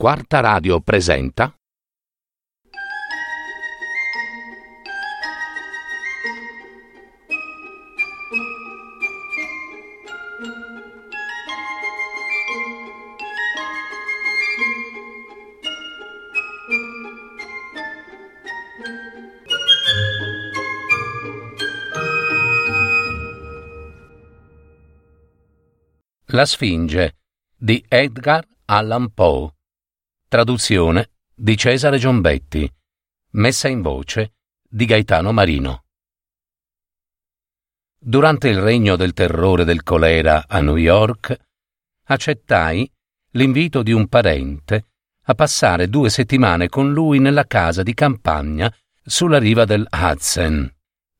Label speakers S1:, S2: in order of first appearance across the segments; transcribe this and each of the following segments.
S1: Quarta Radio presenta La Sfinge di Edgar Allan Poe. Traduzione di Cesare Giombetti. Messa in voce di Gaetano Marino. Durante il regno del terrore del colera a New York, accettai l'invito di un parente a passare due settimane con lui nella casa di campagna sulla riva del Hudson.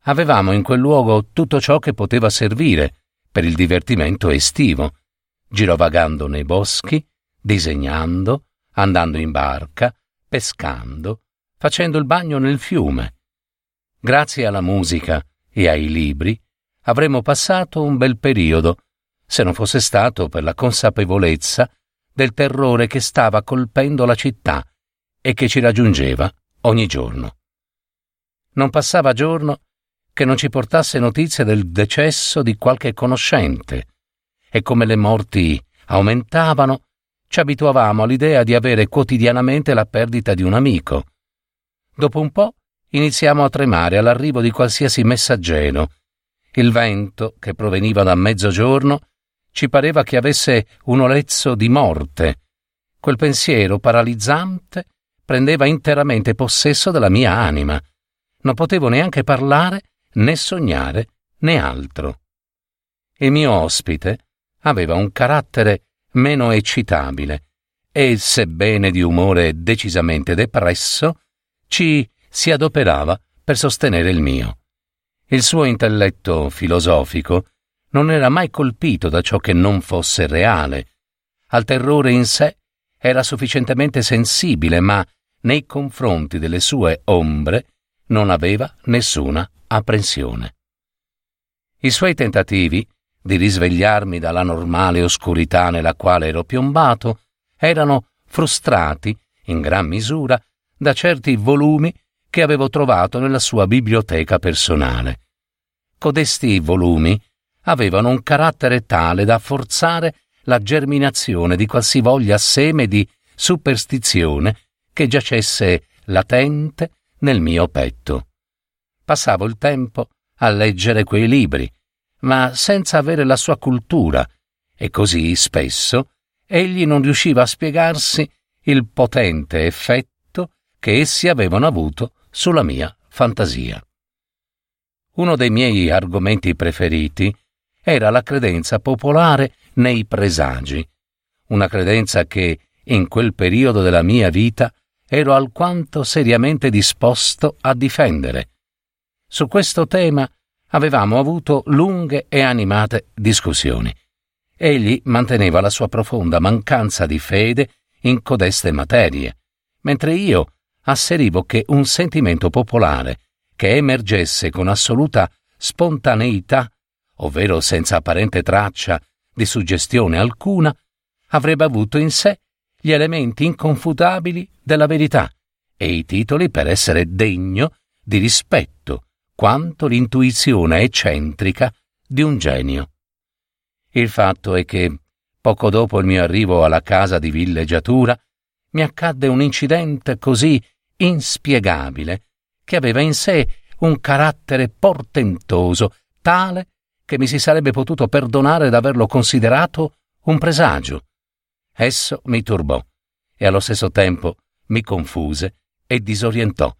S1: Avevamo in quel luogo tutto ciò che poteva servire per il divertimento estivo girovagando nei boschi, disegnando, andando in barca, pescando, facendo il bagno nel fiume. Grazie alla musica e ai libri avremmo passato un bel periodo, se non fosse stato per la consapevolezza del terrore che stava colpendo la città e che ci raggiungeva ogni giorno. Non passava giorno che non ci portasse notizie del decesso di qualche conoscente, e come le morti aumentavano, ci abituavamo all'idea di avere quotidianamente la perdita di un amico. Dopo un po' iniziamo a tremare all'arrivo di qualsiasi messaggero. Il vento, che proveniva da mezzogiorno, ci pareva che avesse un olezzo di morte. Quel pensiero paralizzante prendeva interamente possesso della mia anima. Non potevo neanche parlare, né sognare, né altro. Il mio ospite, aveva un carattere meno eccitabile e, sebbene di umore decisamente depresso, ci si adoperava per sostenere il mio. Il suo intelletto filosofico non era mai colpito da ciò che non fosse reale. Al terrore in sé era sufficientemente sensibile, ma nei confronti delle sue ombre non aveva nessuna apprensione. I suoi tentativi di risvegliarmi dalla normale oscurità nella quale ero piombato, erano frustrati, in gran misura, da certi volumi che avevo trovato nella sua biblioteca personale. Codesti volumi avevano un carattere tale da forzare la germinazione di qualsivoglia seme di superstizione che giacesse latente nel mio petto. Passavo il tempo a leggere quei libri, ma senza avere la sua cultura, e così spesso egli non riusciva a spiegarsi il potente effetto che essi avevano avuto sulla mia fantasia. Uno dei miei argomenti preferiti era la credenza popolare nei presagi, una credenza che in quel periodo della mia vita ero alquanto seriamente disposto a difendere. Su questo tema avevamo avuto lunghe e animate discussioni. Egli manteneva la sua profonda mancanza di fede in codeste materie, mentre io asserivo che un sentimento popolare che emergesse con assoluta spontaneità, ovvero senza apparente traccia di suggestione alcuna, avrebbe avuto in sé gli elementi inconfutabili della verità e i titoli per essere degno di rispetto quanto l'intuizione eccentrica di un genio. Il fatto è che, poco dopo il mio arrivo alla casa di villeggiatura, mi accadde un incidente così inspiegabile che aveva in sé un carattere portentoso, tale che mi si sarebbe potuto perdonare d'averlo considerato un presagio. Esso mi turbò e allo stesso tempo mi confuse e disorientò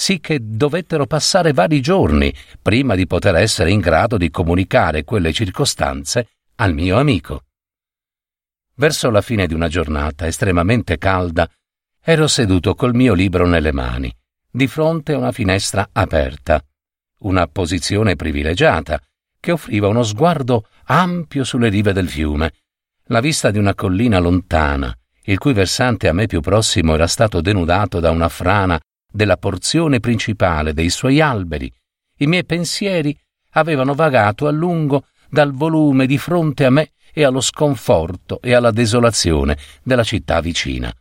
S1: sì che dovettero passare vari giorni prima di poter essere in grado di comunicare quelle circostanze al mio amico. Verso la fine di una giornata estremamente calda, ero seduto col mio libro nelle mani, di fronte a una finestra aperta, una posizione privilegiata che offriva uno sguardo ampio sulle rive del fiume, la vista di una collina lontana, il cui versante a me più prossimo era stato denudato da una frana della porzione principale dei suoi alberi, i miei pensieri avevano vagato a lungo dal volume di fronte a me e allo sconforto e alla desolazione della città vicina.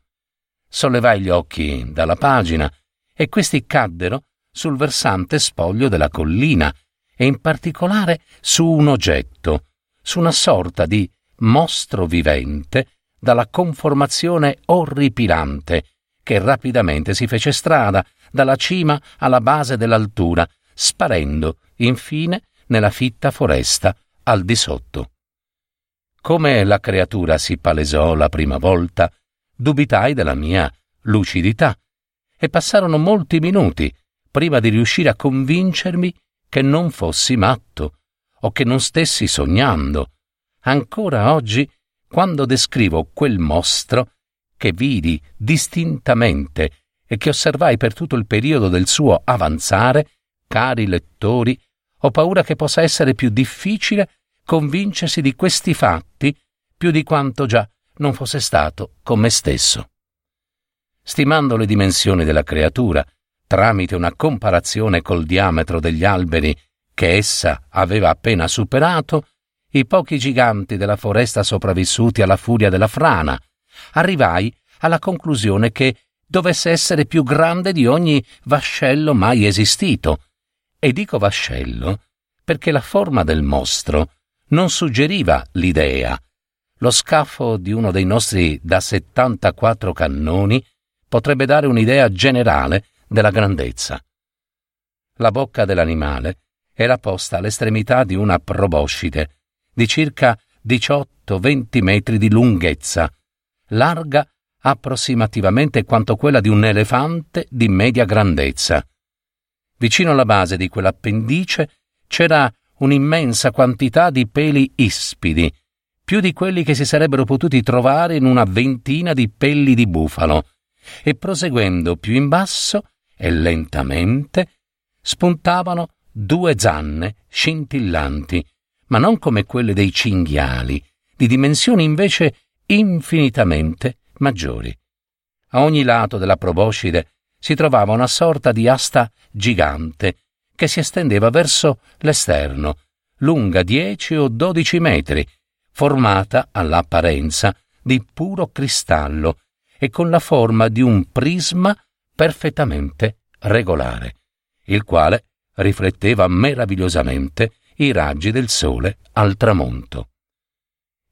S1: Sollevai gli occhi dalla pagina e questi caddero sul versante spoglio della collina e in particolare su un oggetto, su una sorta di mostro vivente dalla conformazione orripilante che rapidamente si fece strada dalla cima alla base dell'altura, sparendo infine nella fitta foresta al di sotto. Come la creatura si palesò la prima volta, dubitai della mia lucidità e passarono molti minuti prima di riuscire a convincermi che non fossi matto o che non stessi sognando. Ancora oggi, quando descrivo quel mostro che vidi distintamente e che osservai per tutto il periodo del suo avanzare, cari lettori, ho paura che possa essere più difficile convincersi di questi fatti più di quanto già non fosse stato con me stesso. Stimando le dimensioni della creatura, tramite una comparazione col diametro degli alberi che essa aveva appena superato, i pochi giganti della foresta sopravvissuti alla furia della frana, arrivai alla conclusione che dovesse essere più grande di ogni vascello mai esistito. E dico vascello perché la forma del mostro non suggeriva l'idea. Lo scafo di uno dei nostri da 74 cannoni potrebbe dare un'idea generale della grandezza. La bocca dell'animale era posta all'estremità di una proboscide di circa 18-20 metri di lunghezza, larga approssimativamente quanto quella di un elefante di media grandezza. Vicino alla base di quell'appendice c'era un'immensa quantità di peli ispidi, più di quelli che si sarebbero potuti trovare in una ventina di pelli di bufalo, e proseguendo più in basso e lentamente spuntavano due zanne scintillanti, ma non come quelle dei cinghiali, di dimensioni invece infinitamente maggiori. A ogni lato della proboscide si trovava una sorta di asta gigante che si estendeva verso l'esterno, lunga dieci o dodici metri, formata all'apparenza di puro cristallo e con la forma di un prisma perfettamente regolare, il quale rifletteva meravigliosamente i raggi del sole al tramonto.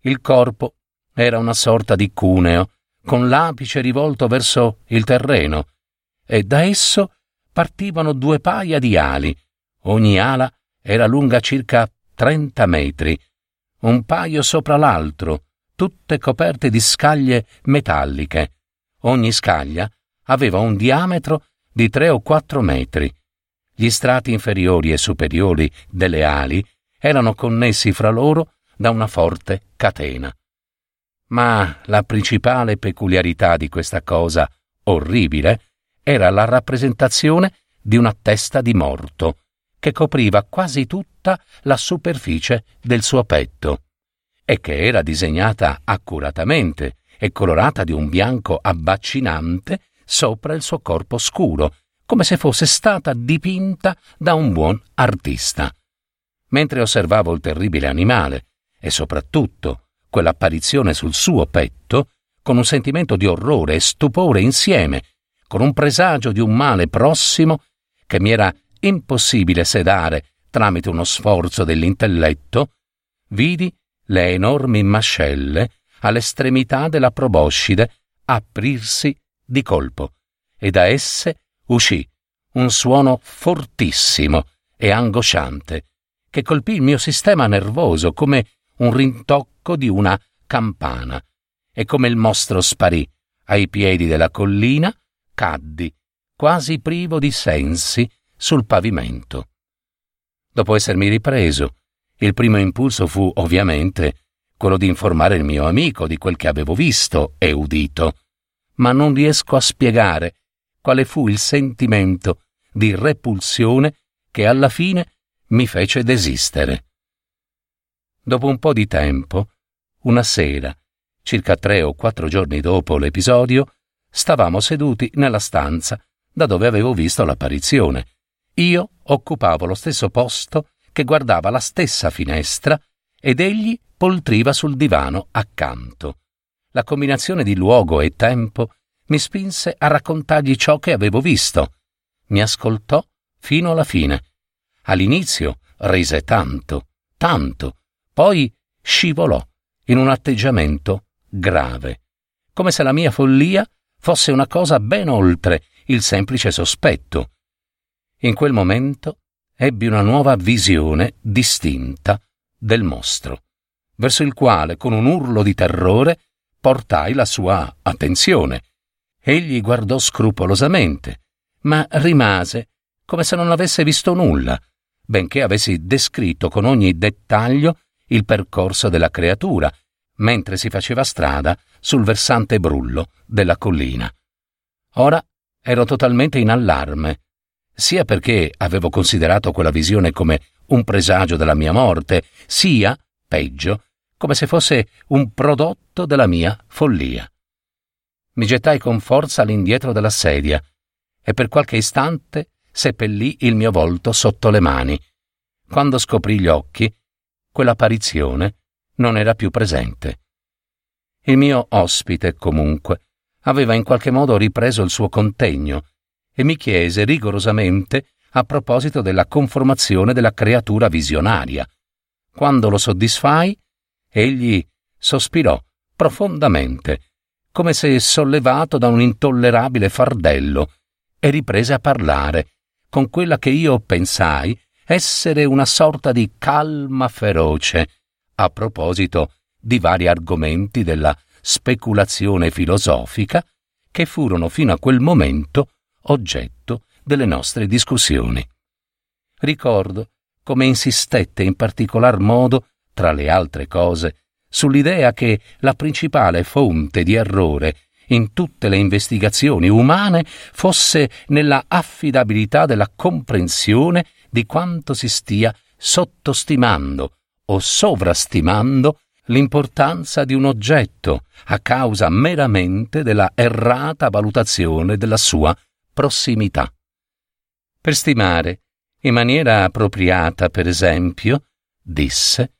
S1: Il corpo era una sorta di cuneo, con l'apice rivolto verso il terreno, e da esso partivano due paia di ali. Ogni ala era lunga circa trenta metri, un paio sopra l'altro, tutte coperte di scaglie metalliche. Ogni scaglia aveva un diametro di tre o quattro metri. Gli strati inferiori e superiori delle ali erano connessi fra loro da una forte catena. Ma la principale peculiarità di questa cosa orribile era la rappresentazione di una testa di morto, che copriva quasi tutta la superficie del suo petto, e che era disegnata accuratamente e colorata di un bianco abbaccinante sopra il suo corpo scuro, come se fosse stata dipinta da un buon artista. Mentre osservavo il terribile animale, e soprattutto quell'apparizione sul suo petto, con un sentimento di orrore e stupore insieme, con un presagio di un male prossimo che mi era impossibile sedare tramite uno sforzo dell'intelletto, vidi le enormi mascelle all'estremità della proboscide aprirsi di colpo, e da esse uscì un suono fortissimo e angosciante, che colpì il mio sistema nervoso come un rintocco di una campana, e come il mostro sparì ai piedi della collina, caddi, quasi privo di sensi, sul pavimento. Dopo essermi ripreso, il primo impulso fu ovviamente quello di informare il mio amico di quel che avevo visto e udito, ma non riesco a spiegare quale fu il sentimento di repulsione che alla fine mi fece desistere. Dopo un po' di tempo, una sera, circa tre o quattro giorni dopo l'episodio, stavamo seduti nella stanza da dove avevo visto l'apparizione. Io occupavo lo stesso posto che guardava la stessa finestra ed egli poltriva sul divano accanto. La combinazione di luogo e tempo mi spinse a raccontargli ciò che avevo visto. Mi ascoltò fino alla fine. All'inizio rise tanto, tanto, poi scivolò in un atteggiamento grave, come se la mia follia fosse una cosa ben oltre il semplice sospetto. In quel momento ebbi una nuova visione distinta del mostro, verso il quale con un urlo di terrore portai la sua attenzione. Egli guardò scrupolosamente, ma rimase come se non avesse visto nulla, benché avessi descritto con ogni dettaglio il percorso della creatura, mentre si faceva strada sul versante brullo della collina. Ora ero totalmente in allarme, sia perché avevo considerato quella visione come un presagio della mia morte, sia, peggio, come se fosse un prodotto della mia follia. Mi gettai con forza all'indietro della sedia e per qualche istante seppellì il mio volto sotto le mani. Quando scoprì gli occhi, quell'apparizione non era più presente. Il mio ospite, comunque, aveva in qualche modo ripreso il suo contegno e mi chiese rigorosamente a proposito della conformazione della creatura visionaria. Quando lo soddisfai, egli sospirò profondamente, come se sollevato da un intollerabile fardello, e riprese a parlare, con quella che io pensai essere una sorta di calma feroce, a proposito di vari argomenti della speculazione filosofica che furono fino a quel momento oggetto delle nostre discussioni. Ricordo come insistette in particolar modo, tra le altre cose, sull'idea che la principale fonte di errore in tutte le investigazioni umane fosse nella affidabilità della comprensione di quanto si stia sottostimando o sovrastimando l'importanza di un oggetto a causa meramente della errata valutazione della sua prossimità. Per stimare, in maniera appropriata, per esempio, disse,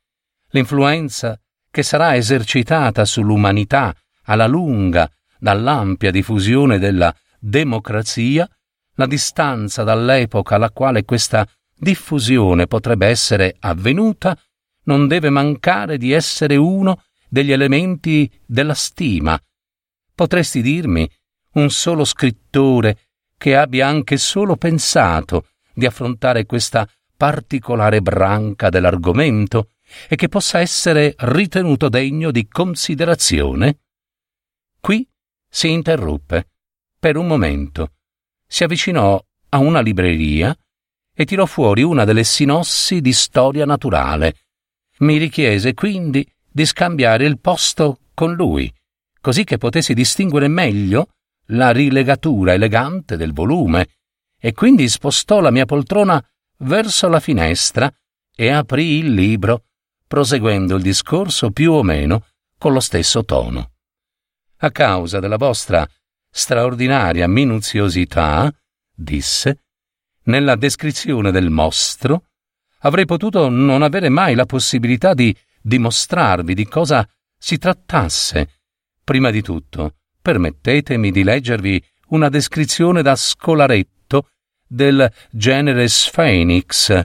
S1: l'influenza che sarà esercitata sull'umanità alla lunga dall'ampia diffusione della democrazia, la distanza dall'epoca alla quale questa diffusione potrebbe essere avvenuta non deve mancare di essere uno degli elementi della stima. Potresti dirmi un solo scrittore che abbia anche solo pensato di affrontare questa particolare branca dell'argomento e che possa essere ritenuto degno di considerazione? Qui si interruppe per un momento, si avvicinò a una libreria e tirò fuori una delle sinossi di storia naturale. Mi richiese quindi di scambiare il posto con lui, così che potessi distinguere meglio la rilegatura elegante del volume, e quindi spostò la mia poltrona verso la finestra e aprì il libro, proseguendo il discorso più o meno con lo stesso tono. A causa della vostra straordinaria minuziosità, disse, nella descrizione del mostro, avrei potuto non avere mai la possibilità di dimostrarvi di cosa si trattasse. Prima di tutto, permettetemi di leggervi una descrizione da scolaretto del genere Sphenix,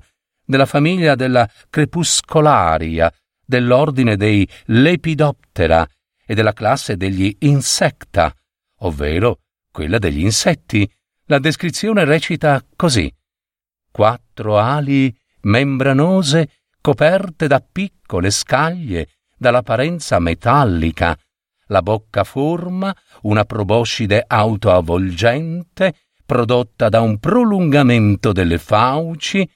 S1: della famiglia della Crepuscolaria, dell'ordine dei Lepidoptera e della classe degli Insecta, ovvero quella degli insetti, la descrizione recita così. Quattro ali membranose coperte da piccole scaglie dall'apparenza metallica, la bocca forma una proboscide autoavvolgente prodotta da un prolungamento delle fauci,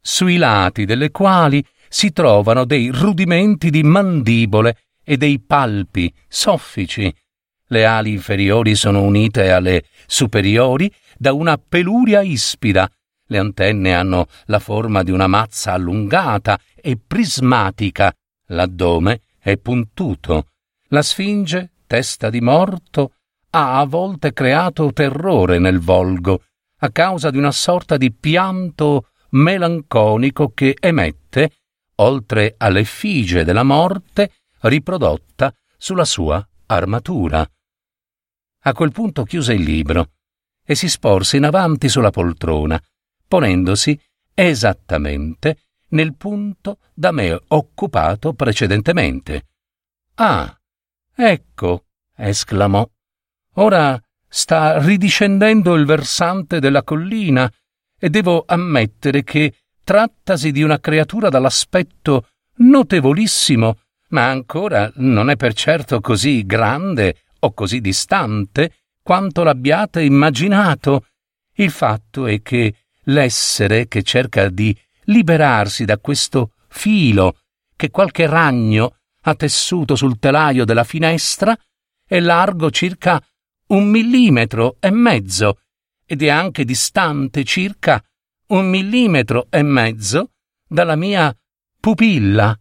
S1: sui lati delle quali si trovano dei rudimenti di mandibole e dei palpi soffici. Le ali inferiori sono unite alle superiori da una peluria ispida. Le antenne hanno la forma di una mazza allungata e prismatica. L'addome è puntuto. La sfinge, testa di morto, ha a volte creato terrore nel volgo, a causa di una sorta di pianto melanconico che emette, oltre all'effigie della morte, riprodotta sulla sua armatura. A quel punto chiuse il libro e si sporse in avanti sulla poltrona, ponendosi esattamente nel punto da me occupato precedentemente. Ah, ecco, esclamò. Ora sta ridiscendendo il versante della collina e devo ammettere che trattasi di una creatura dall'aspetto notevolissimo, ma ancora non è per certo così grande o così distante quanto l'abbiate immaginato. Il fatto è che l'essere che cerca di liberarsi da questo filo che qualche ragno ha tessuto sul telaio della finestra è largo circa un millimetro e mezzo ed è anche distante circa un millimetro e mezzo dalla mia pupilla.